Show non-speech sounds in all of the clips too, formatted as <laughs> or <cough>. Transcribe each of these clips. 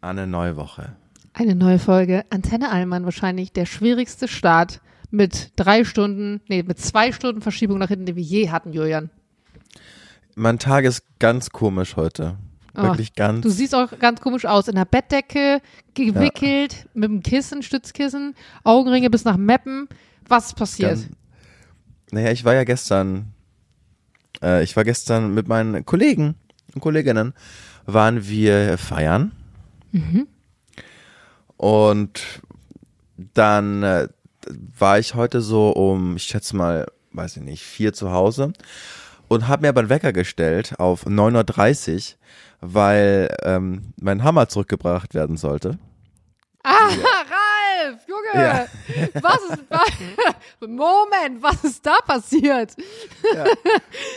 Eine neue Woche. Eine neue Folge. Antenne Allmann wahrscheinlich der schwierigste Start mit drei Stunden, nee, mit zwei Stunden Verschiebung nach hinten, den wir je hatten, Julian. Mein Tag ist ganz komisch heute. Oh, Wirklich ganz. Du siehst auch ganz komisch aus. In der Bettdecke, gewickelt, mit dem Kissen, Stützkissen, Augenringe bis nach Meppen. Was ist passiert? Ganz, naja, ich war ja gestern, äh, ich war gestern mit meinen Kollegen und Kolleginnen, waren wir feiern. Mhm. Und dann äh, war ich heute so um, ich schätze mal, weiß ich nicht, vier zu Hause und habe mir aber einen Wecker gestellt auf 9.30 Uhr, weil ähm, mein Hammer zurückgebracht werden sollte. Ah, <laughs> Ralf, Junge, Ja. was ist, <laughs> Moment, was ist da passiert?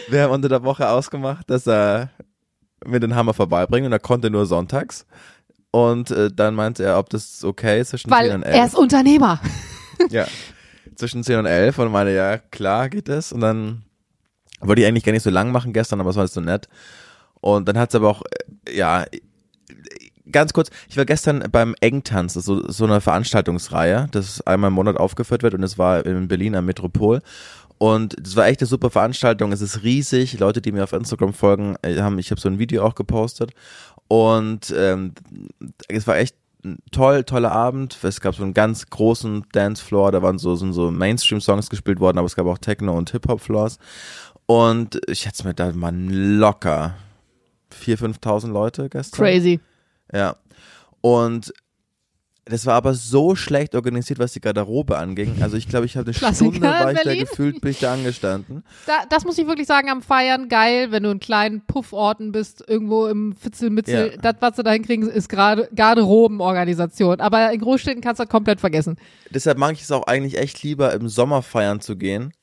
Wir haben unter der Woche ausgemacht, dass er mir den Hammer vorbeibringt und er konnte nur sonntags. Und äh, dann meinte er, ob das okay ist zwischen 10 Weil und 11. er ist Unternehmer. <laughs> Ja. Zwischen 10 und 11 und meine, ja, klar geht das. Und dann wollte ich eigentlich gar nicht so lang machen gestern, aber es war so nett. Und dann hat es aber auch, äh, ja, ganz kurz, ich war gestern beim Engtanz, das ist so, so eine Veranstaltungsreihe, das einmal im Monat aufgeführt wird und es war in Berlin am Metropol. Und es war echt eine super Veranstaltung, es ist riesig. Leute, die mir auf Instagram folgen, äh, haben, ich habe so ein Video auch gepostet. Und ähm, es war echt ein toll, toller Abend. Es gab so einen ganz großen Dancefloor, da waren so, sind so Mainstream-Songs gespielt worden, aber es gab auch Techno- und Hip-Hop-Floors. Und ich schätze mir, da waren locker 4.000, 5.000 Leute gestern. Crazy. Ja. Und das war aber so schlecht organisiert, was die Garderobe anging. Also ich glaube, ich habe eine Klassiker Stunde war ich da gefühlt, bin ich da angestanden. Da, das muss ich wirklich sagen, am Feiern geil, wenn du in kleinen Pufforten bist, irgendwo im Fitzelmitzel. Ja. Das, was sie da hinkriegen, ist gerade Garderobenorganisation. Aber in Großstädten kannst du das komplett vergessen. Deshalb mag ich es auch eigentlich echt lieber im Sommer feiern zu gehen,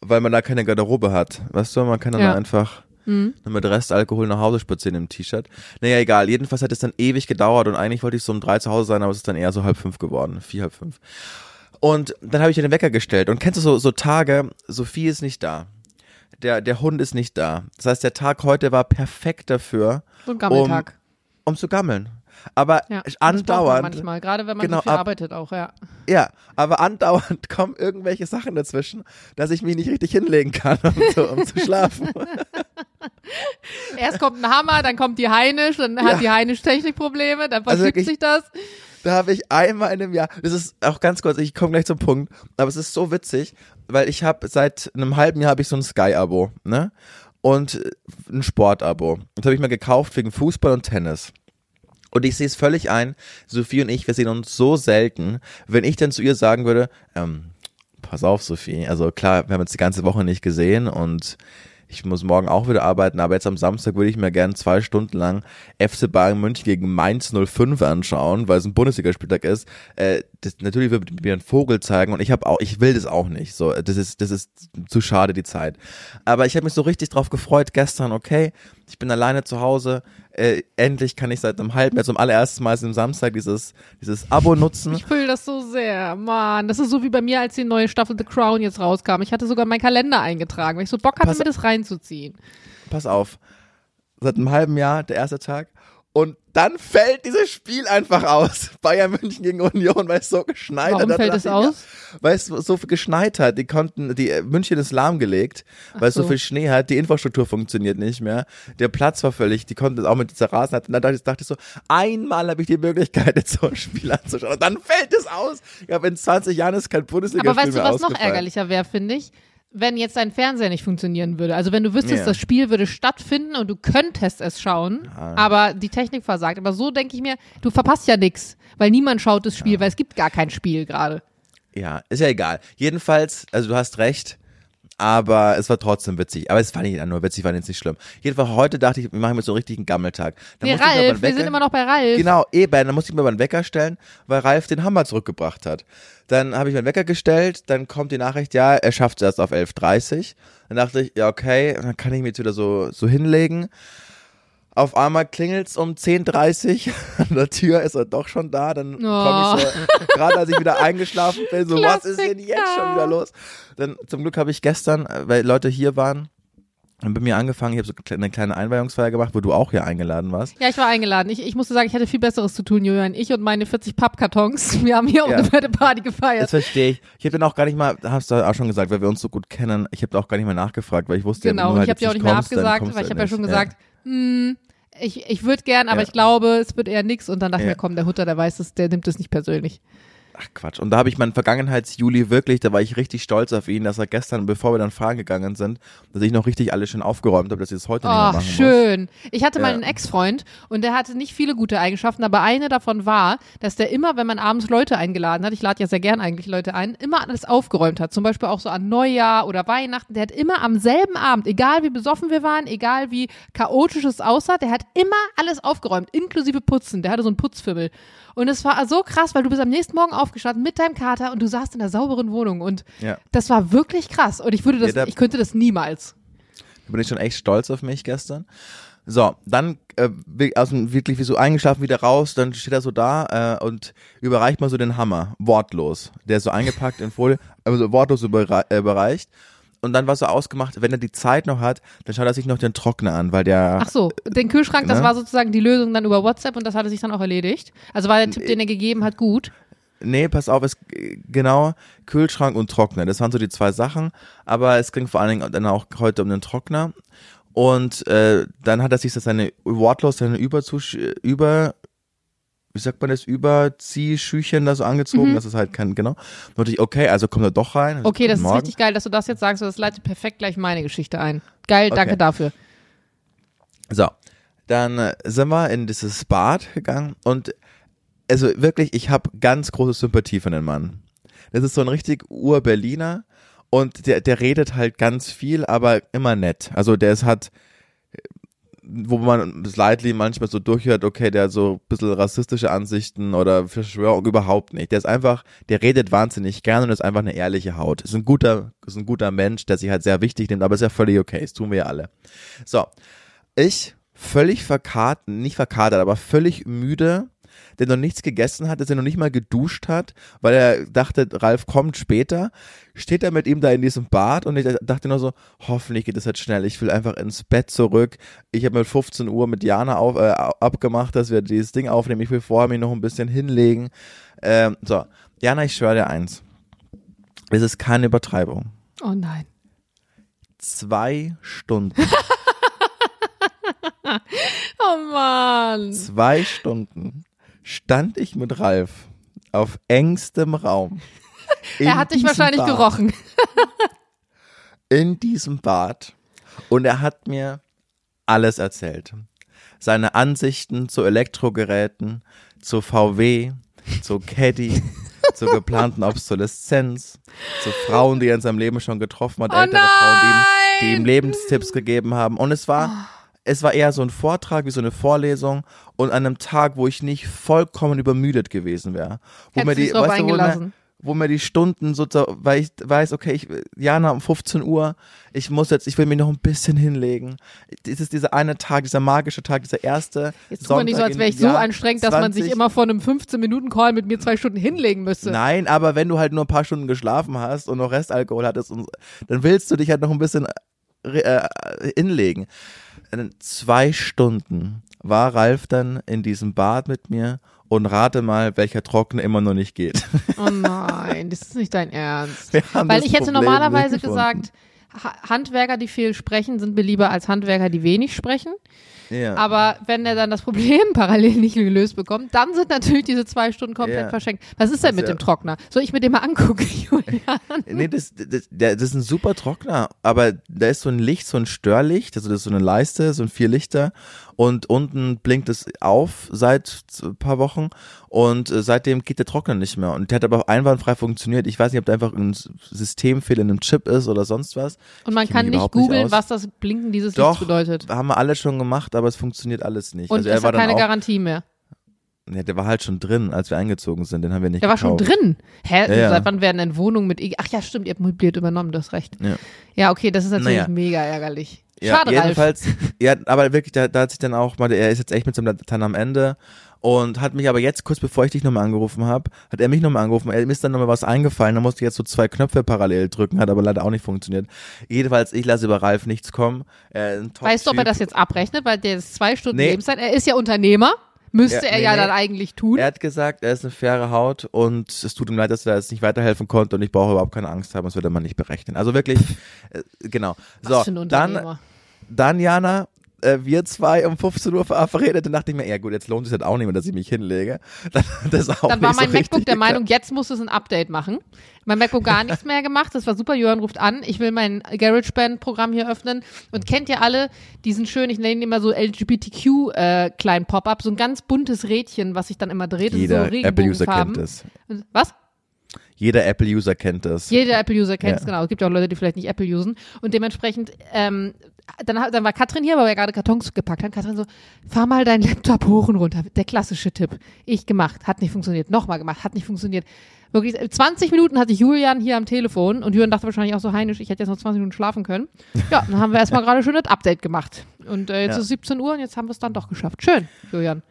weil man da keine Garderobe hat. Weißt du, man kann dann Ja. einfach Mhm. nur mit Restalkohol nach Hause spazieren im T-Shirt. Naja, egal. Jedenfalls hat es dann ewig gedauert und eigentlich wollte ich so um drei zu Hause sein, aber es ist dann eher so halb fünf geworden. Vier, halb fünf. Und dann habe ich den Wecker gestellt. Und kennst du so, so Tage, Sophie ist nicht da. Der, der Hund ist nicht da. Das heißt, der Tag heute war perfekt dafür, So ein Gammeltag. um zu gammeln. Aber ja. Braucht man andauernd, manchmal, gerade wenn man Genau, so viel ab- arbeitet auch, ja. ja, aber andauernd <laughs> kommen irgendwelche Sachen dazwischen, dass ich mich nicht richtig hinlegen kann, um zu, um zu schlafen. <laughs> <laughs> Erst kommt ein Hammer, dann kommt die Heinisch, dann hat Ja. die Heinisch Technikprobleme, dann Also verschiebt wirklich- sich das. Da habe ich einmal in einem Jahr, das ist auch ganz kurz, ich komme gleich zum Punkt, aber es ist so witzig, weil ich habe seit einem halben Jahr habe ich so ein Sky-Abo, ne? Und äh, ein Sport-Abo. Das habe ich mir gekauft wegen Fußball und Tennis. Und ich sehe es völlig ein, Sophie und ich, wir sehen uns so selten, wenn ich dann zu ihr sagen würde, ähm, pass auf, Sophie, also klar, wir haben uns die ganze Woche nicht gesehen und ich muss morgen auch wieder arbeiten, aber jetzt am Samstag würde ich mir gerne zwei Stunden lang FC Bayern München gegen Mainz 05 anschauen, weil es ein Bundesligaspieltag ist. Äh, das, natürlich wird mir ein Vogel zeigen und ich habe auch, ich will das auch nicht. So, das ist, das ist zu schade die Zeit. Aber ich habe mich so richtig drauf gefreut gestern. Okay, ich bin alleine zu Hause. Äh, endlich kann ich seit einem halben Jahr zum allerersten Mal am Samstag dieses dieses Abo nutzen. Ich fühle das so sehr. Mann, das ist so wie bei mir, als die neue Staffel The Crown jetzt rauskam. Ich hatte sogar meinen Kalender eingetragen, weil ich so Bock hatte, Pass- mir das reinzuziehen. pass auf, seit einem halben Jahr, der erste Tag. Und dann fällt dieses Spiel einfach aus. <laughs> Bayern München gegen Union, weil es so geschneit Warum hat. fällt Da es ich, aus? Weil es so viel geschneit hat. Die konnten, die äh, München ist lahmgelegt, weil es so so. viel Schnee hat. Die Infrastruktur funktioniert nicht mehr. Der Platz war völlig, die konnten auch mit dieser Rasen. Und dann dachte ich, dachte ich so, einmal habe ich die Möglichkeit, <laughs> jetzt so ein Spiel anzuschauen. Und dann fällt es aus. Ja, in 20 Jahren ist kein Bundesliga-Spiel Aber weißt du, was noch ärgerlicher wäre, finde ich? Wenn jetzt dein Fernseher nicht funktionieren würde. Also wenn du wüsstest, Ja. das Spiel würde stattfinden und du könntest es schauen, aber die Technik versagt. Aber so denke ich mir, du verpasst ja nichts, weil niemand schaut das Spiel, weil es gibt gar kein Spiel gerade. Ja, ist ja egal. Jedenfalls, also du hast recht, aber es war trotzdem witzig. Aber es war nicht nur witzig, war jetzt nicht schlimm. Jedenfalls heute dachte ich, wir machen jetzt so einen richtigen Gammeltag. Dann Nee, ich Ralf, wir sind immer noch bei Ralf. Genau, eben, dann musste ich mir aber einen Wecker stellen, weil Ralf den Hammer zurückgebracht hat. Dann habe ich meinen Wecker gestellt, dann kommt die Nachricht, ja, er schafft es erst auf 11.30 Dann dachte ich, ja, okay, dann kann ich mich jetzt wieder so, so hinlegen. Auf einmal klingelt's um 10.30 <laughs> an der Tür, ist er doch schon da. Dann komme ich so, gerade als ich wieder eingeschlafen bin, so, was ist denn jetzt schon wieder los? Dann zum Glück habe ich gestern, äh, weil Leute hier waren, Haben bei mir angefangen, ich habe so eine kleine Einweihungsfeier gemacht, wo du auch hier eingeladen warst. Ja, ich war eingeladen. Ich, ich musste sagen, ich hatte viel Besseres zu tun, Julian. Ich und meine 40 Pappkartons. <laughs> Wir haben hier auch Ja. eine Party gefeiert. Das verstehe ich. Ich habe dann auch gar nicht mal, hast du auch schon gesagt, weil wir uns so gut kennen, ich habe auch gar nicht mehr nachgefragt, weil ich wusste, ja, wenn Genau, und halt ich habe dir auch nicht mehr dann abgesagt, weil ich habe ja schon gesagt, hm, ich, ich würde gern, aber Ja. ich glaube, es wird eher nix. Und dann dachte ich Ja. mir, komm, der Hutter, der weiß es, der nimmt es nicht persönlich. Ach Quatsch. Und da habe ich meinen Vergangenheits-Juli wirklich, da war ich richtig stolz auf ihn, dass er gestern, bevor wir dann fahren gegangen sind, dass ich noch richtig alles schön aufgeräumt habe, dass ich das heute nicht mehr Ach, machen muss. schön. Ich hatte mal Ja. einen Ex-Freund und der hatte nicht viele gute Eigenschaften, aber eine davon war, dass der immer, wenn man abends Leute eingeladen hat, ich lade ja sehr gern eigentlich Leute ein, immer alles aufgeräumt hat. Zum Beispiel auch so an Neujahr oder Weihnachten. Der hat immer am selben Abend, egal wie besoffen wir waren, egal wie chaotisch es aussah, der hat immer alles aufgeräumt, inklusive Putzen. Der hatte so einen Putzfimmel. Und es war so krass, weil du bist am nächsten Morgen aufgestanden mit deinem Kater und du saßt in einer sauberen Wohnung und Ja. das war wirklich krass. Und ich würde das, Ja, da- ich könnte das niemals. Da bin ich schon echt stolz auf mich gestern. So, dann äh, aus dem wirklich wie so eingeschlafen wieder raus, dann steht er so da äh, und überreicht mal so den Hammer, wortlos. Der ist so eingepackt in Folie, also wortlos äh, überreicht. Und dann war so ausgemacht, wenn er die Zeit noch hat, dann schaut er sich noch den Trockner an, weil der Ach so, den Kühlschrank, das Ne? war sozusagen die Lösung dann über WhatsApp und das hatte sich dann auch erledigt. Also war der Tipp, den er gegeben hat, gut. Nee, pass auf, es genau Kühlschrank und Trockner. Das waren so die zwei Sachen, aber es ging vor allen Dingen dann auch heute um den Trockner. Und äh, dann hat er sich seine wortlos seine Überzusch über wie sagt man das, Überziehschüchen da so angezogen, dass es halt kein, genau. Dachte ich, okay, also kommt er doch rein. Okay, das ist Morgen. richtig geil, dass du das jetzt sagst, das leitet perfekt gleich meine Geschichte ein. Geil, danke Okay. dafür. So, dann äh, sind wir in dieses Bad gegangen und also wirklich, ich habe ganz große Sympathie für den Mann. Das ist so ein richtig Ur-Berliner und der, der redet halt ganz viel, aber immer nett. Also der ist hat, wo man Leitli manchmal so durchhört, okay, der hat so ein bisschen rassistische Ansichten oder Verschwörung überhaupt nicht. Der ist einfach, der redet wahnsinnig gern und ist einfach eine ehrliche Haut. Ist ein guter, ist ein guter Mensch, der sich halt sehr wichtig nimmt, aber ist ja völlig okay, das tun wir ja alle. So, ich völlig verkatert, nicht verkatert, aber völlig müde, der noch nichts gegessen hat, dass er noch nicht mal geduscht hat, weil er dachte, Ralf kommt später, steht er mit ihm da in diesem Bad und ich dachte nur so, hoffentlich geht es jetzt schnell, ich will einfach ins Bett zurück. Ich habe mit 15 Uhr mit Jana auf, äh, abgemacht, dass wir dieses Ding aufnehmen, ich will vorher mich noch ein bisschen hinlegen. Ähm, so, Jana, ich schwöre dir eins, es ist keine Übertreibung. Oh nein. Zwei Stunden, <laughs> Oh Mann. zwei Stunden stand ich mit Ralf auf engstem Raum. <laughs> Er hat dich wahrscheinlich Bad. gerochen. <laughs> in diesem Bad und er hat mir alles erzählt. Seine Ansichten zu Elektrogeräten, zu VW, zu Caddy, <laughs> zur geplanten Obsoleszenz, zu Frauen, die er in seinem Leben schon getroffen hat, Oh ältere Frauen, die ihm, die nein! ihm Lebenstipps gegeben haben. Und es war, es war eher so ein Vortrag, wie so eine Vorlesung und an einem Tag, wo ich nicht vollkommen übermüdet gewesen wäre. Wo Hättest mir die, weißt du, wo mir, wo mir die Stunden so, weil ich weiß, okay, ich, Jana um 15 Uhr, ich muss jetzt, ich will mich noch ein bisschen hinlegen. Es ist dieser eine Tag, dieser magische Tag, dieser erste Jetzt tut man nicht so, als wäre ich so anstrengend, dass man sich 20. immer vor einem 15-Minuten-Call mit mir zwei Stunden hinlegen müsste. Nein, aber wenn du halt nur ein paar Stunden geschlafen hast und noch Restalkohol hattest, und, dann willst du dich halt noch ein bisschen äh, hinlegen. In zwei Stunden war Ralf dann in diesem Bad mit mir und rate mal, welcher Trockner immer noch nicht geht. <laughs> Oh nein, das ist nicht dein Ernst. Weil ich hätte Problem normalerweise gesagt, Ha- Handwerker, die viel sprechen, sind mir lieber als Handwerker, die wenig sprechen. Ja. Aber wenn er dann das Problem <laughs> parallel nicht gelöst bekommt, dann sind natürlich diese zwei Stunden komplett Ja. verschenkt. Was ist denn Das mit dem Trockner? Soll ich mir den mal angucken, <laughs> Julian? Nee, das, das, das ist ein super Trockner, aber da ist so ein Licht, so ein Störlicht, also das ist so eine Leiste, so ein vier Lichter und unten blinkt es auf seit ein paar Wochen und äh, seitdem geht der Trockner nicht mehr und der hat aber einwandfrei funktioniert. Ich weiß nicht, ob da einfach ein Systemfehler in einem Chip ist oder sonst was. Und man kann nicht googeln, was das Blinken dieses Doch, Lichts bedeutet. haben wir alle schon gemacht, aber es funktioniert alles nicht. Und also er es war hat keine auch, Garantie mehr. ja, der war halt schon drin, als wir eingezogen sind, den haben wir nicht Der war schon gekauft. drin. Hä? Ja, ja. Seit wann werden denn Wohnungen mit E? Ach ja, stimmt, ihr habt möbliert übernommen, du hast recht. Ja. Ja, okay, das ist natürlich Naja. mega ärgerlich. Ja, Schade, Ralf. jedenfalls, <laughs> ja, aber wirklich, da, da hat sich dann auch mal, er ist jetzt echt mit seinem Latein am Ende und hat mich aber jetzt, kurz bevor ich dich nochmal angerufen habe, hat er mich nochmal angerufen. Er ist dann nochmal was eingefallen, da musste ich jetzt so zwei Knöpfe parallel drücken, hat aber leider auch nicht funktioniert. Jedenfalls, ich lasse über Ralf nichts kommen. Weißt du, ob er das jetzt abrechnet, weil der ist zwei Stunden Nee. Lebenszeit. Er ist ja Unternehmer. Müsste Ja, er nee, ja nee. dann eigentlich tun. Er hat gesagt, er ist eine faire Haut und es tut ihm leid, dass er jetzt nicht weiterhelfen konnte und ich brauche überhaupt keine Angst haben, das wird er mal nicht berechnen. Also wirklich, äh, genau. Was so, dann. Dann Jana, äh, wir zwei um 15 Uhr verabredet, dann dachte ich mir, ja gut, jetzt lohnt es halt auch nicht mehr, dass ich mich hinlege. <laughs> Dann, das auch Dann war nicht so mein MacBook der. Meinung, jetzt muss es ein Update machen. Mein MacBook gar nichts mehr gemacht. Das war super. Johann ruft an. Ich will mein GarageBand-Programm hier öffnen. Und kennt ihr alle diesen schönen, ich nenne ihn immer so LGBTQ äh, kleinen Pop-up, so ein ganz buntes Rädchen, was sich dann immer dreht. Jeder so Apple-User kennt das. Was? Jeder Apple-User kennt das. Jeder Apple-User kennt es, Ja. genau. Es gibt ja auch Leute, die vielleicht nicht Apple usen. Und dementsprechend, ähm, dann, dann war Katrin hier, weil wir gerade Kartons gepackt haben. Katrin so, fahr mal deinen Laptop hoch und runter. Der klassische Tipp. Ich gemacht, hat nicht funktioniert. Nochmal gemacht, hat nicht funktioniert. Wirklich, äh, 20 Minuten hatte ich Julian hier am Telefon und Julian dachte wahrscheinlich auch so heinisch, ich hätte jetzt noch 20 Minuten schlafen können. Ja, dann haben wir <laughs> erstmal gerade schön das Update gemacht. Und äh, jetzt Ja. ist 17 Uhr und jetzt haben wir es dann doch geschafft. Schön, Julian.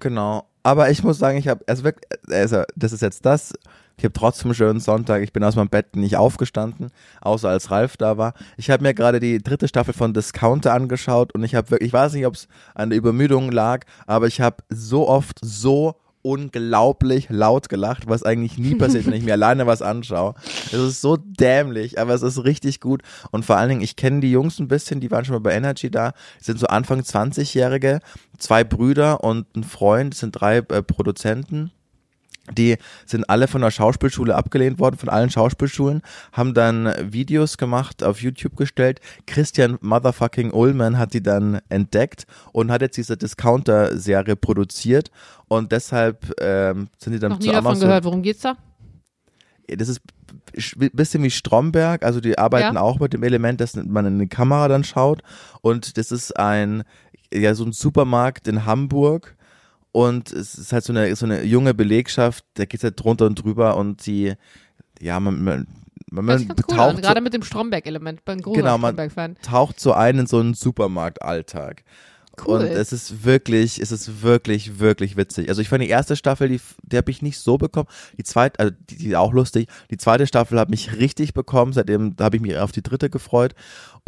Genau. Aber ich muss sagen, ich habe, also wirklich, also das ist jetzt das. Ich habe trotzdem einen schönen Sonntag. Ich bin aus meinem Bett nicht aufgestanden, außer als Ralf da war. Ich habe mir gerade die dritte Staffel von Discounter angeschaut und ich habe wirklich, ich weiß nicht, ob es an der Übermüdung lag, aber ich habe so oft so unglaublich laut gelacht, was eigentlich nie passiert, wenn ich mir <laughs> alleine was anschaue. Es ist so dämlich, aber es ist richtig gut. Und vor allen Dingen, ich kenne die Jungs ein bisschen, die waren schon mal bei Energy da, sind so Anfang 20-Jährige, zwei Brüder und ein Freund, das sind drei äh, Produzenten. Die sind alle von der Schauspielschule abgelehnt worden, von allen Schauspielschulen, haben dann Videos gemacht, auf YouTube gestellt. Christian Motherfucking Ullman hat die dann entdeckt und hat jetzt diese Discounter-Serie produziert und deshalb ähm, sind die dann Noch nie zu davon Amazon. gehört. Worum geht's da? Das ist ein bisschen wie Stromberg, also die arbeiten Ja. auch mit dem Element, dass man in die Kamera dann schaut und das ist ein, ja, so ein Supermarkt in Hamburg und es ist halt so eine, so eine junge Belegschaft, da geht's halt drunter und drüber und die, ja, man, man, man sich ganz cool an. taucht, Gerade so, mit dem Stromberg-Element. Bin ein großer Genau, man- Stromberg-Fan. taucht so ein in so einen Supermarktalltag. Cool. Und es ist wirklich, es ist wirklich, wirklich witzig. Also ich fand die erste Staffel, die, die habe ich nicht so bekommen. Die zweite, also die, die ist auch lustig. Die zweite Staffel hat mich richtig bekommen. Seitdem habe ich mich auf die dritte gefreut.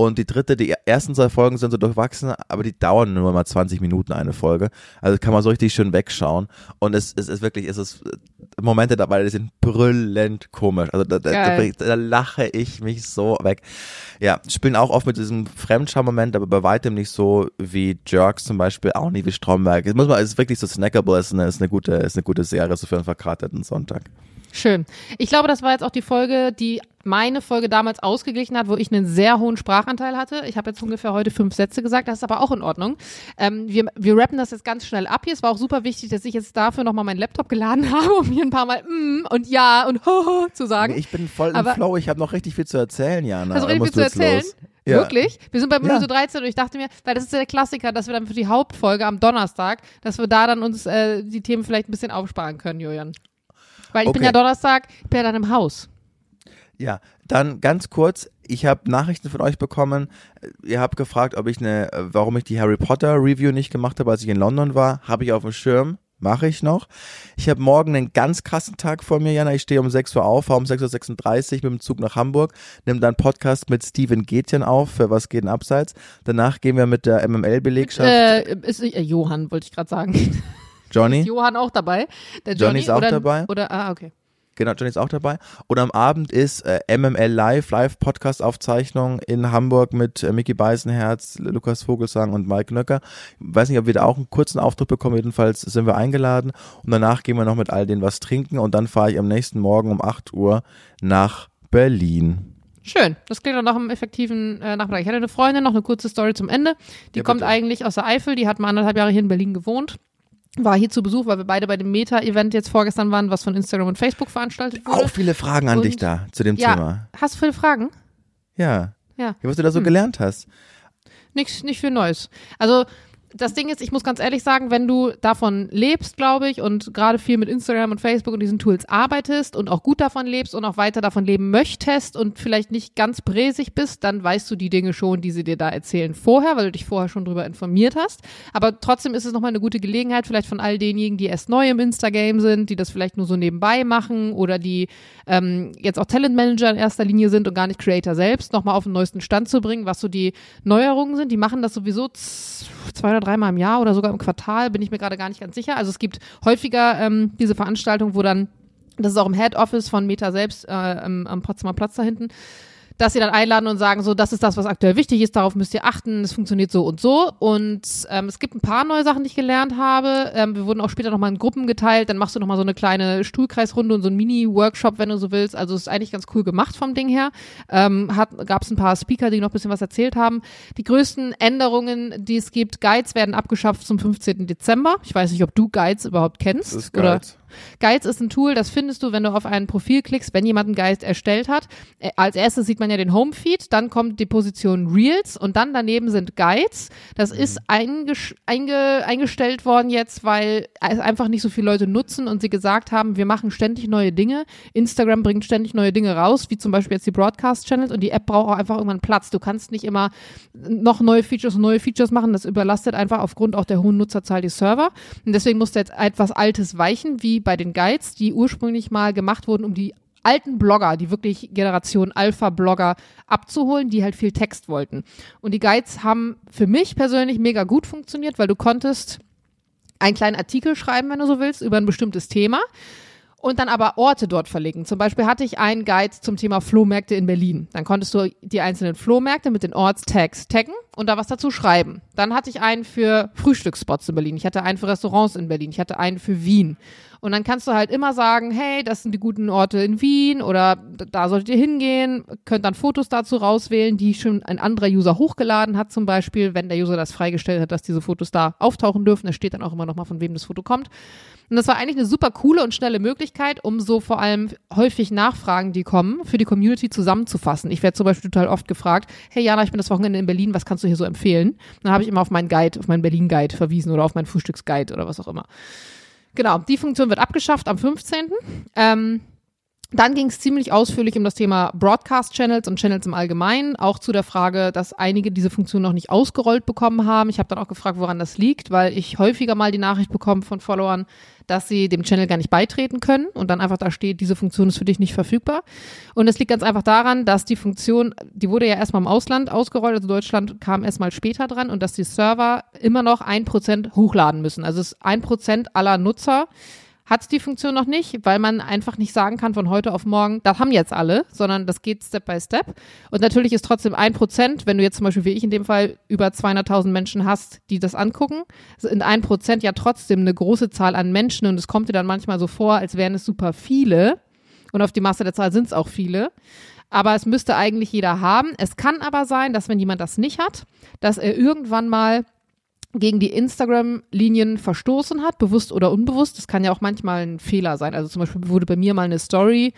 Und die dritte, die ersten zwei Folgen sind so durchwachsen, aber die dauern nur mal 20 Minuten eine Folge. Also kann man so richtig schön wegschauen. Und es, es ist wirklich, es ist äh, Momente dabei, die sind brüllend komisch. Also da, da, da, lache ich mich so weg. Ja, spielen auch oft mit diesem Fremdschau-Moment, aber bei weitem nicht so wie Jerks zum Beispiel, auch nicht wie Stromberg. Es muss man, es ist wirklich so snackable, es ist eine, ist eine gute, ist eine gute Serie, so für einen verkrateten Sonntag. Schön. Ich glaube, das war jetzt auch die Folge, die meine Folge damals ausgeglichen hat, wo ich einen sehr hohen Sprachanteil hatte. Ich habe jetzt ungefähr heute fünf Sätze gesagt, das ist aber auch in Ordnung. Ähm, wir, wir rappen das jetzt ganz schnell ab hier. Es war auch super wichtig, dass ich jetzt dafür nochmal meinen Laptop geladen <laughs> habe, um hier ein paar Mal mm und ja und <laughs> ho, ho zu sagen. Ich bin voll im Aber- Flow, ich habe noch richtig viel zu erzählen, Jana. Du richtig viel zu erzählen? los? Ja. Wirklich? Wir sind bei Minute Ja. 13 und ich dachte mir, weil das ist ja der Klassiker, dass wir dann für die Hauptfolge am Donnerstag, dass wir da dann uns äh, die Themen vielleicht ein bisschen aufsparen können, Julian. Weil ich bin Okay. ja Donnerstag, ich bin ja dann im Haus. Ja, dann ganz kurz, ich habe Nachrichten von euch bekommen. Ihr habt gefragt, ob ich eine, äh, warum ich die Harry Potter Review nicht gemacht habe, als ich in London war. Habe ich auf dem Schirm. Mache ich noch. Ich habe morgen einen ganz krassen Tag vor mir, Jana. Ich stehe um 6 Uhr auf, fahre um 6.36 Uhr mit dem Zug nach Hamburg, nehme dann Podcast mit Steven Gätjen auf, für was geht denn abseits. Danach gehen wir mit der MML-Belegschaft. Äh, ist, äh, Johann, wollte ich gerade sagen. Johnny, <laughs> Ist Johann auch dabei? Der Johnny Johnny ist auch oder, dabei. Oder, ah, okay. Genau, Johnny ist auch dabei. Und am Abend ist äh, MML Live, Live-Podcast-Aufzeichnung in Hamburg mit äh, Mickey Beisenherz, Lukas Vogelsang und Mike Nöcker. Weiß nicht, ob wir da auch einen kurzen Auftritt bekommen, jedenfalls sind wir eingeladen. Und danach gehen wir noch mit all denen was trinken und dann fahre ich am nächsten Morgen um 8 Uhr nach Berlin. Schön. Das klingt doch nach einem effektiven äh, Nachmittag. Ich hatte eine Freundin, noch eine kurze Story zum Ende. Die Ja, kommt eigentlich aus der Eifel, die hat mal anderthalb Jahre hier in Berlin gewohnt. War hier zu Besuch, weil wir beide bei dem Meta-Event jetzt vorgestern waren, was von Instagram und Facebook veranstaltet wurde. Auch viele Fragen an Und- dich da zu dem ja, Thema. hast du viele Fragen? Ja. Ja. Was du da so Hm. gelernt hast. Nichts, nicht viel Neues. Also, das Ding ist, ich muss ganz ehrlich sagen, wenn du davon lebst, glaube ich, und gerade viel mit Instagram und Facebook und diesen Tools arbeitest und auch gut davon lebst und auch weiter davon leben möchtest und vielleicht nicht ganz bräsig bist, dann weißt du die Dinge schon, die sie dir da erzählen vorher, weil du dich vorher schon drüber informiert hast. Aber trotzdem ist es nochmal eine gute Gelegenheit, vielleicht von all denjenigen, die erst neu im Instagame sind, die das vielleicht nur so nebenbei machen oder die ähm, jetzt auch Talentmanager in erster Linie sind und gar nicht Creator selbst, nochmal auf den neuesten Stand zu bringen, was so die Neuerungen sind. Die machen das sowieso zwei oder dreimal im Jahr oder sogar im Quartal, bin ich mir gerade gar nicht ganz sicher. Also es gibt häufiger ähm, diese Veranstaltung, wo dann, das ist auch im Head Office von Meta selbst äh, am, am Potsdamer Platz da hinten, dass sie dann einladen und sagen, so, das ist das, was aktuell wichtig ist, darauf müsst ihr achten, es funktioniert so und so. Und ähm, es gibt ein paar neue Sachen, die ich gelernt habe. Ähm, wir wurden auch später nochmal in Gruppen geteilt, dann machst du nochmal so eine kleine Stuhlkreisrunde und so ein Mini-Workshop, wenn du so willst. Also es ist eigentlich ganz cool gemacht vom Ding her. Ähm, Gab es ein paar Speaker, die noch ein bisschen was erzählt haben. Die größten Änderungen, die es gibt, Guides werden abgeschafft zum 15. Dezember. Ich weiß nicht, ob du Guides überhaupt kennst. Das ist Guides. Guides ist ein Tool, das findest du, wenn du auf ein Profil klickst, wenn jemand einen Guide erstellt hat. Äh, als erstes sieht man ja den Homefeed, dann kommt die Position Reels und dann daneben sind Guides. Das ist mhm. einge eingestellt worden jetzt, weil es einfach nicht so viele Leute nutzen und sie gesagt haben, wir machen ständig neue Dinge. Instagram bringt ständig neue Dinge raus, wie zum Beispiel jetzt die Broadcast-Channels und die App braucht auch einfach irgendwann Platz. Du kannst nicht immer noch neue Features und neue Features machen. Das überlastet einfach aufgrund auch der hohen Nutzerzahl die Server. Und deswegen musste jetzt etwas Altes weichen, wie bei den Guides, die ursprünglich mal gemacht wurden, um die alten Blogger, die wirklich Generation Alpha-Blogger abzuholen, die halt viel Text wollten. Und die Guides haben für mich persönlich mega gut funktioniert, weil du konntest einen kleinen Artikel schreiben, wenn du so willst, über ein bestimmtes Thema und dann aber Orte dort verlegen. Zum Beispiel hatte ich einen Guide zum Thema Flohmärkte in Berlin. Dann konntest du die einzelnen Flohmärkte mit den Ortstags taggen und da was dazu schreiben. Dann hatte ich einen für Frühstücksspots in Berlin. Ich hatte einen für Restaurants in Berlin. Ich hatte einen für Wien. Und dann kannst du halt immer sagen, hey, das sind die guten Orte in Wien oder da solltet ihr hingehen, könnt dann Fotos dazu rauswählen, die schon ein anderer User hochgeladen hat zum Beispiel, wenn der User das freigestellt hat, dass diese Fotos da auftauchen dürfen. Da steht dann auch immer nochmal, von wem das Foto kommt. Und das war eigentlich eine super coole und schnelle Möglichkeit, um so vor allem häufig Nachfragen, die kommen, für die Community zusammenzufassen. Ich werde zum Beispiel total oft gefragt, hey Jana, ich bin das Wochenende in Berlin, was kannst du hier so empfehlen? Dann habe ich immer auf meinen Guide, auf meinen Berlin-Guide verwiesen oder auf meinen Frühstücksguide oder was auch immer. Genau, die Funktion wird abgeschafft am 15. Ähm, dann ging es ziemlich ausführlich um das Thema Broadcast-Channels und Channels im Allgemeinen, auch zu der Frage, dass einige diese Funktion noch nicht ausgerollt bekommen haben. Ich habe dann auch gefragt, woran das liegt, weil ich häufiger mal die Nachricht bekomme von Followern, dass sie dem Channel gar nicht beitreten können und dann einfach da steht, diese Funktion ist für dich nicht verfügbar. Und es liegt ganz einfach daran, dass die Funktion, die wurde ja erstmal im Ausland ausgerollt, also Deutschland kam erstmal später dran und dass die Server immer noch ein Prozent hochladen müssen. Also es ist ein Prozent aller Nutzer hat die Funktion noch nicht, weil man einfach nicht sagen kann von heute auf morgen, das haben jetzt alle, sondern das geht Step by Step. Und natürlich ist trotzdem ein Prozent, wenn du jetzt zum Beispiel wie ich in dem Fall über 200.000 Menschen hast, die das angucken, sind ein Prozent ja trotzdem eine große Zahl an Menschen und es kommt dir dann manchmal so vor, als wären es super viele. Und auf die Masse der Zahl sind es auch viele. Aber es müsste eigentlich jeder haben. Es kann aber sein, dass wenn jemand das nicht hat, dass er irgendwann mal gegen die Instagram-Linien verstoßen hat, bewusst oder unbewusst. Das kann ja auch manchmal ein Fehler sein. Also zum Beispiel wurde bei mir mal eine Story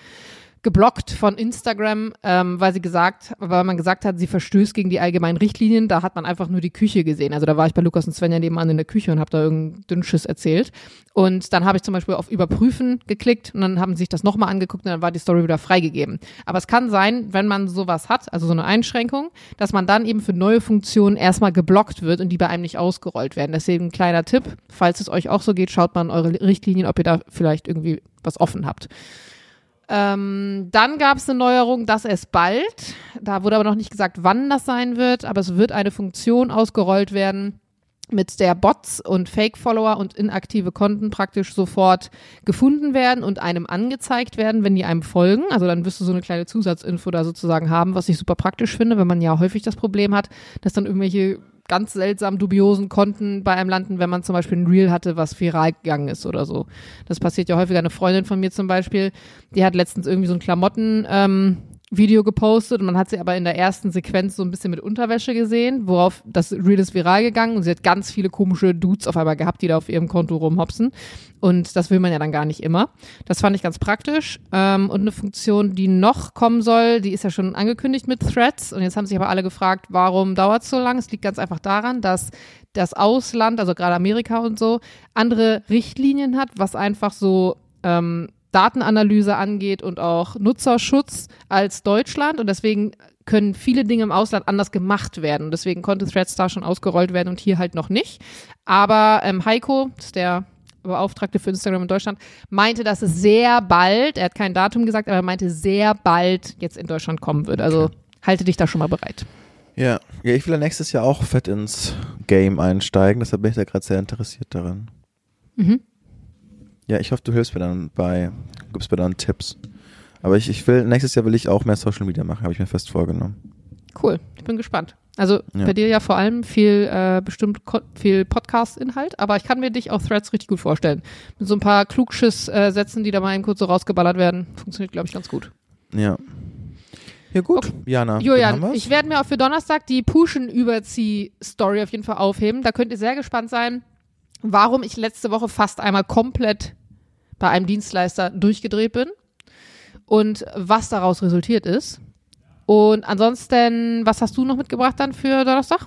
geblockt von Instagram, ähm, weil sie gesagt, weil man gesagt hat, sie verstößt gegen die allgemeinen Richtlinien. Da hat man einfach nur die Küche gesehen. Also da war ich bei Lukas und Svenja nebenan in der Küche und habe da irgendeinen Dünnschiss erzählt. Und dann habe ich zum Beispiel auf Überprüfen geklickt und dann haben sie sich das nochmal angeguckt und dann war die Story wieder freigegeben. Aber es kann sein, wenn man sowas hat, also so eine Einschränkung, dass man dann eben für neue Funktionen erstmal geblockt wird und die bei einem nicht ausgerollt werden. Deswegen ein kleiner Tipp, falls es euch auch so geht, schaut mal in eure Richtlinien, ob ihr da vielleicht irgendwie was offen habt. Ähm, dann gab es eine Neuerung, dass es bald, da wurde aber noch nicht gesagt, wann das sein wird, aber es wird eine Funktion ausgerollt werden, mit der Bots und Fake-Follower und inaktive Konten praktisch sofort gefunden werden und einem angezeigt werden, wenn die einem folgen. Also dann wirst du so eine kleine Zusatzinfo da sozusagen haben, was ich super praktisch finde, wenn man ja häufig das Problem hat, dass dann irgendwelche ganz seltsam dubiosen Konten bei einem landen, wenn man zum Beispiel ein Reel hatte, was viral gegangen ist oder so. Das passiert ja häufiger. Eine Freundin von mir zum Beispiel, die hat letztens irgendwie so ein Klamotten, ähm, Video gepostet und man hat sie aber in der ersten Sequenz so ein bisschen mit Unterwäsche gesehen, worauf das Reel ist viral gegangen und sie hat ganz viele komische Dudes auf einmal gehabt, die da auf ihrem Konto rumhopsen und das will man ja dann gar nicht immer. Das fand ich ganz praktisch ähm, und eine Funktion, die noch kommen soll, die ist ja schon angekündigt mit Threads und jetzt haben sich aber alle gefragt, warum dauert es so lange? Es liegt ganz einfach daran, dass das Ausland, also gerade Amerika und so, andere Richtlinien hat, was einfach so ähm, Datenanalyse angeht und auch Nutzerschutz als Deutschland und deswegen können viele Dinge im Ausland anders gemacht werden. Deswegen konnte Threads da schon ausgerollt werden und hier halt noch nicht. Aber ähm, Heiko, das ist der Beauftragte für Instagram in Deutschland, meinte, dass es sehr bald, er hat kein Datum gesagt, aber er meinte sehr bald jetzt in Deutschland kommen wird. Also halte dich da schon mal bereit. Ja. ja, ich will ja nächstes Jahr auch fett ins Game einsteigen, deshalb bin ich da gerade sehr interessiert daran. Mhm. Ja, ich hoffe, du hilfst mir dann bei, gibst mir dann Tipps. Aber ich, ich will, nächstes Jahr will ich auch mehr Social Media machen, habe ich mir fest vorgenommen. Cool, ich bin gespannt. Also ja. bei dir ja vor allem viel äh, bestimmt viel Podcast-Inhalt, aber ich kann mir dich auch Threads richtig gut vorstellen. Mit so ein paar Klugschiss-Sätzen, die da mal eben kurz so rausgeballert werden, funktioniert, glaube ich, ganz gut. Ja. Ja gut, okay. Jana. Julian, ich werde mir auch für Donnerstag die Pushen-Überzieh-Story auf jeden Fall aufheben. Da könnt ihr sehr gespannt sein warum ich letzte Woche fast einmal komplett bei einem Dienstleister durchgedreht bin und was daraus resultiert ist. Und ansonsten, was hast du noch mitgebracht dann für Donnerstag?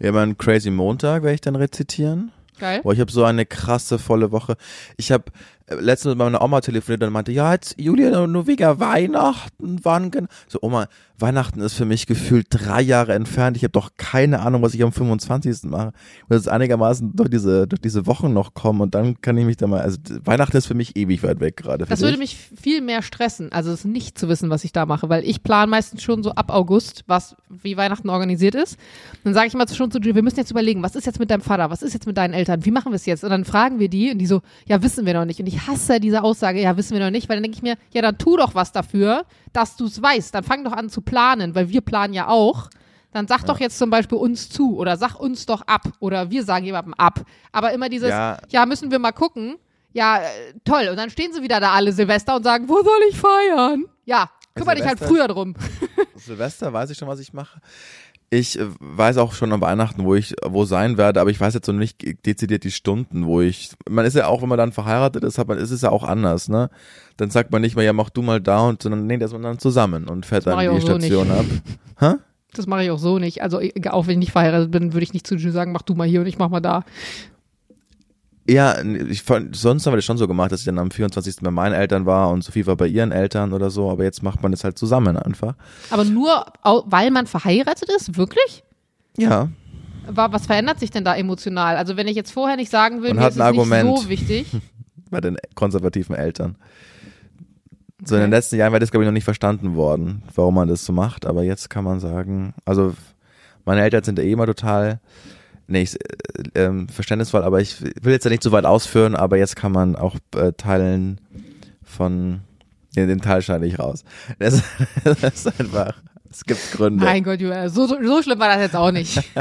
Ja, mein Crazy Montag werde ich dann rezitieren. Geil. Boah, ich habe so eine krasse volle Woche. Ich habe letztens mit meiner Oma telefoniert und meinte, ja, jetzt Julia, nur wegen Weihnachten, wann genau? So, Oma, Weihnachten ist für mich gefühlt drei Jahre entfernt. Ich habe doch keine Ahnung, was ich am 25. mache. Ich muss jetzt einigermaßen durch diese, durch diese Wochen noch kommen und dann kann ich mich da mal, also Weihnachten ist für mich ewig weit weg gerade. Das würde mich viel mehr stressen, also es nicht zu wissen, was ich da mache, weil ich plane meistens schon so ab August, was, wie Weihnachten organisiert ist. Dann sage ich mal schon zu dir, wir müssen jetzt überlegen, was ist jetzt mit deinem Vater, was ist jetzt mit deinen Eltern, wie machen wir es jetzt? Und dann fragen wir die und die so, ja, wissen wir noch nicht. Und ich hasse diese Aussage, ja, wissen wir noch nicht, weil dann denke ich mir, ja, dann tu doch was dafür, dass du es weißt. Dann fang doch an zu planen, weil wir planen ja auch. Dann sag ja. doch jetzt zum Beispiel uns zu oder sag uns doch ab oder wir sagen jemandem ab. Aber immer dieses, ja, ja müssen wir mal gucken. Ja, äh, toll. Und dann stehen sie wieder da alle Silvester und sagen, wo soll ich feiern? Ja, kümmere dich halt früher drum. <laughs> Silvester weiß ich schon, was ich mache. Ich äh, weiß auch schon am Weihnachten, wo ich wo sein werde, aber ich weiß jetzt noch nicht dezidiert die Stunden, wo ich. Man ist ja auch, wenn man dann verheiratet ist, hat man, ist es ja auch anders, ne? Dann sagt man nicht mehr, ja, mach du mal da und sondern nee, das man dann zusammen und fährt dann die Station so ab. <laughs> Hä? Das mache ich auch so nicht. Also auch wenn ich nicht verheiratet bin, würde ich nicht zu dir sagen, mach du mal hier und ich mach mal da. Ja, ich, sonst haben wir das schon so gemacht, dass ich dann am 24. bei meinen Eltern war und Sophie war bei ihren Eltern oder so, aber jetzt macht man das halt zusammen einfach. Aber nur, weil man verheiratet ist? Wirklich? Ja. Was verändert sich denn da emotional? Also wenn ich jetzt vorher nicht sagen will, mir ist es Argument nicht so wichtig. <laughs> bei den konservativen Eltern. Okay. So in den letzten Jahren wäre das, glaube ich, noch nicht verstanden worden, warum man das so macht, aber jetzt kann man sagen, also meine Eltern sind ja eh immer total nee, ich, äh, äh, verständnisvoll, aber ich will jetzt ja nicht so weit ausführen, aber jetzt kann man auch äh, Teilen von nee, den Teil schneide ich raus. Das, <laughs> das ist einfach, es gibt Gründe. Mein Gott, so, so schlimm war das jetzt auch nicht. <laughs>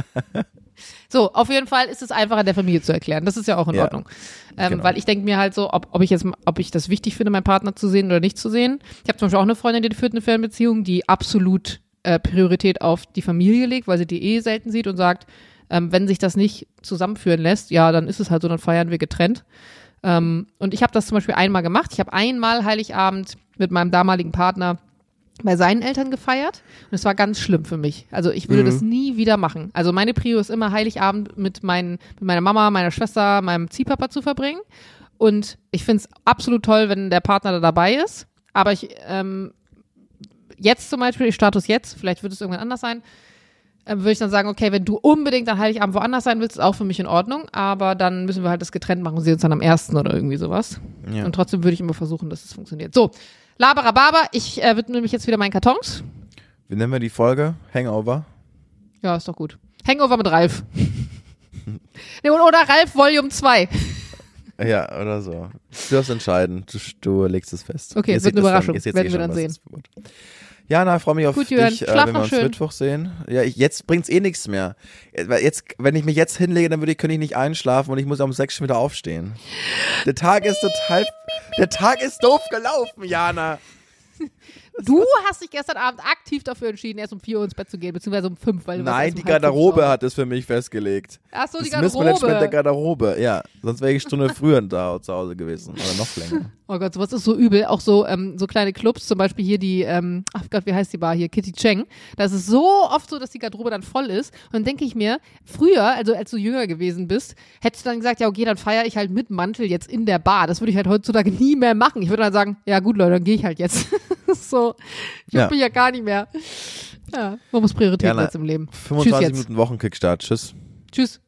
So, auf jeden Fall ist es einfacher der Familie zu erklären. Das ist ja auch in ja, Ordnung. Ähm, genau. Weil ich denke mir halt so, ob, ob ich jetzt, ob ich das wichtig finde, meinen Partner zu sehen oder nicht zu sehen. Ich habe zum Beispiel auch eine Freundin, die führt eine Fernbeziehung, die absolut äh, Priorität auf die Familie legt, weil sie die eh selten sieht und sagt, ähm, wenn sich das nicht zusammenführen lässt, ja, dann ist es halt so, dann feiern wir getrennt. Ähm, und ich habe das zum Beispiel einmal gemacht. Ich habe einmal Heiligabend mit meinem damaligen Partner bei seinen Eltern gefeiert und es war ganz schlimm für mich. Also ich würde mhm. das nie wieder machen. Also meine Prio ist immer Heiligabend mit, meinen, mit meiner Mama, meiner Schwester, meinem Ziehpapa zu verbringen. Und ich finde es absolut toll, wenn der Partner da dabei ist. Aber ich ähm, jetzt zum Beispiel, Status jetzt, vielleicht wird es irgendwann anders sein, würde ich dann sagen, okay, wenn du unbedingt an Heiligabend woanders sein willst, ist auch für mich in Ordnung, aber dann müssen wir halt das getrennt machen und sehen uns dann am ersten oder irgendwie sowas. Ja. Und trotzdem würde ich immer versuchen, dass es funktioniert. So, Laberababa, ich äh, widme mich jetzt wieder meinen Kartons. Wie nennen wir die Folge? Hangover? Ja, ist doch gut. Hangover mit Ralf. <laughs> nee, oder Ralf Volume 2. Ja, oder so. Du darfst entscheiden. Du, du legst es fest. Okay, es wird eine Überraschung. Dann, werden wir dann sehen. Jana, freue mich auf Gut, dich, äh, wenn wir uns schön. Mittwoch sehen. Ja, ich, jetzt bringt's eh nichts mehr. Jetzt, wenn ich mich jetzt hinlege, dann würde ich, könnte ich nicht einschlafen und ich muss um sechs schon wieder aufstehen. Der Tag ist total, der Tag ist doof gelaufen, Jana. <laughs> Du hast dich gestern Abend aktiv dafür entschieden, erst um 4 Uhr ins Bett zu gehen, beziehungsweise um 5, weil du Nein, die um Garderobe hat es für mich festgelegt. Ach so, die das Missmanagement der Garderobe. Garderobe, ja. Sonst wäre ich eine Stunde <laughs> früher da zu Hause gewesen. Oder noch länger. Oh Gott, sowas ist so übel. Auch so, ähm, so kleine Clubs, zum Beispiel hier die, ähm, ach Gott, wie heißt die Bar hier? Kitty Cheng. Da ist es so oft so, dass die Garderobe dann voll ist. Und dann denke ich mir, früher, also als du jünger gewesen bist, hättest du dann gesagt, ja, okay, dann feiere ich halt mit Mantel jetzt in der Bar. Das würde ich halt heutzutage nie mehr machen. Ich würde dann sagen, ja gut, Leute, dann gehe ich halt jetzt. <laughs> so, ich Ja. ja. mich ja gar nicht mehr. Ja, man muss Prioritäten setzen im Leben. 25 Tschüss jetzt. Minuten Wochenkickstart. Tschüss. Tschüss.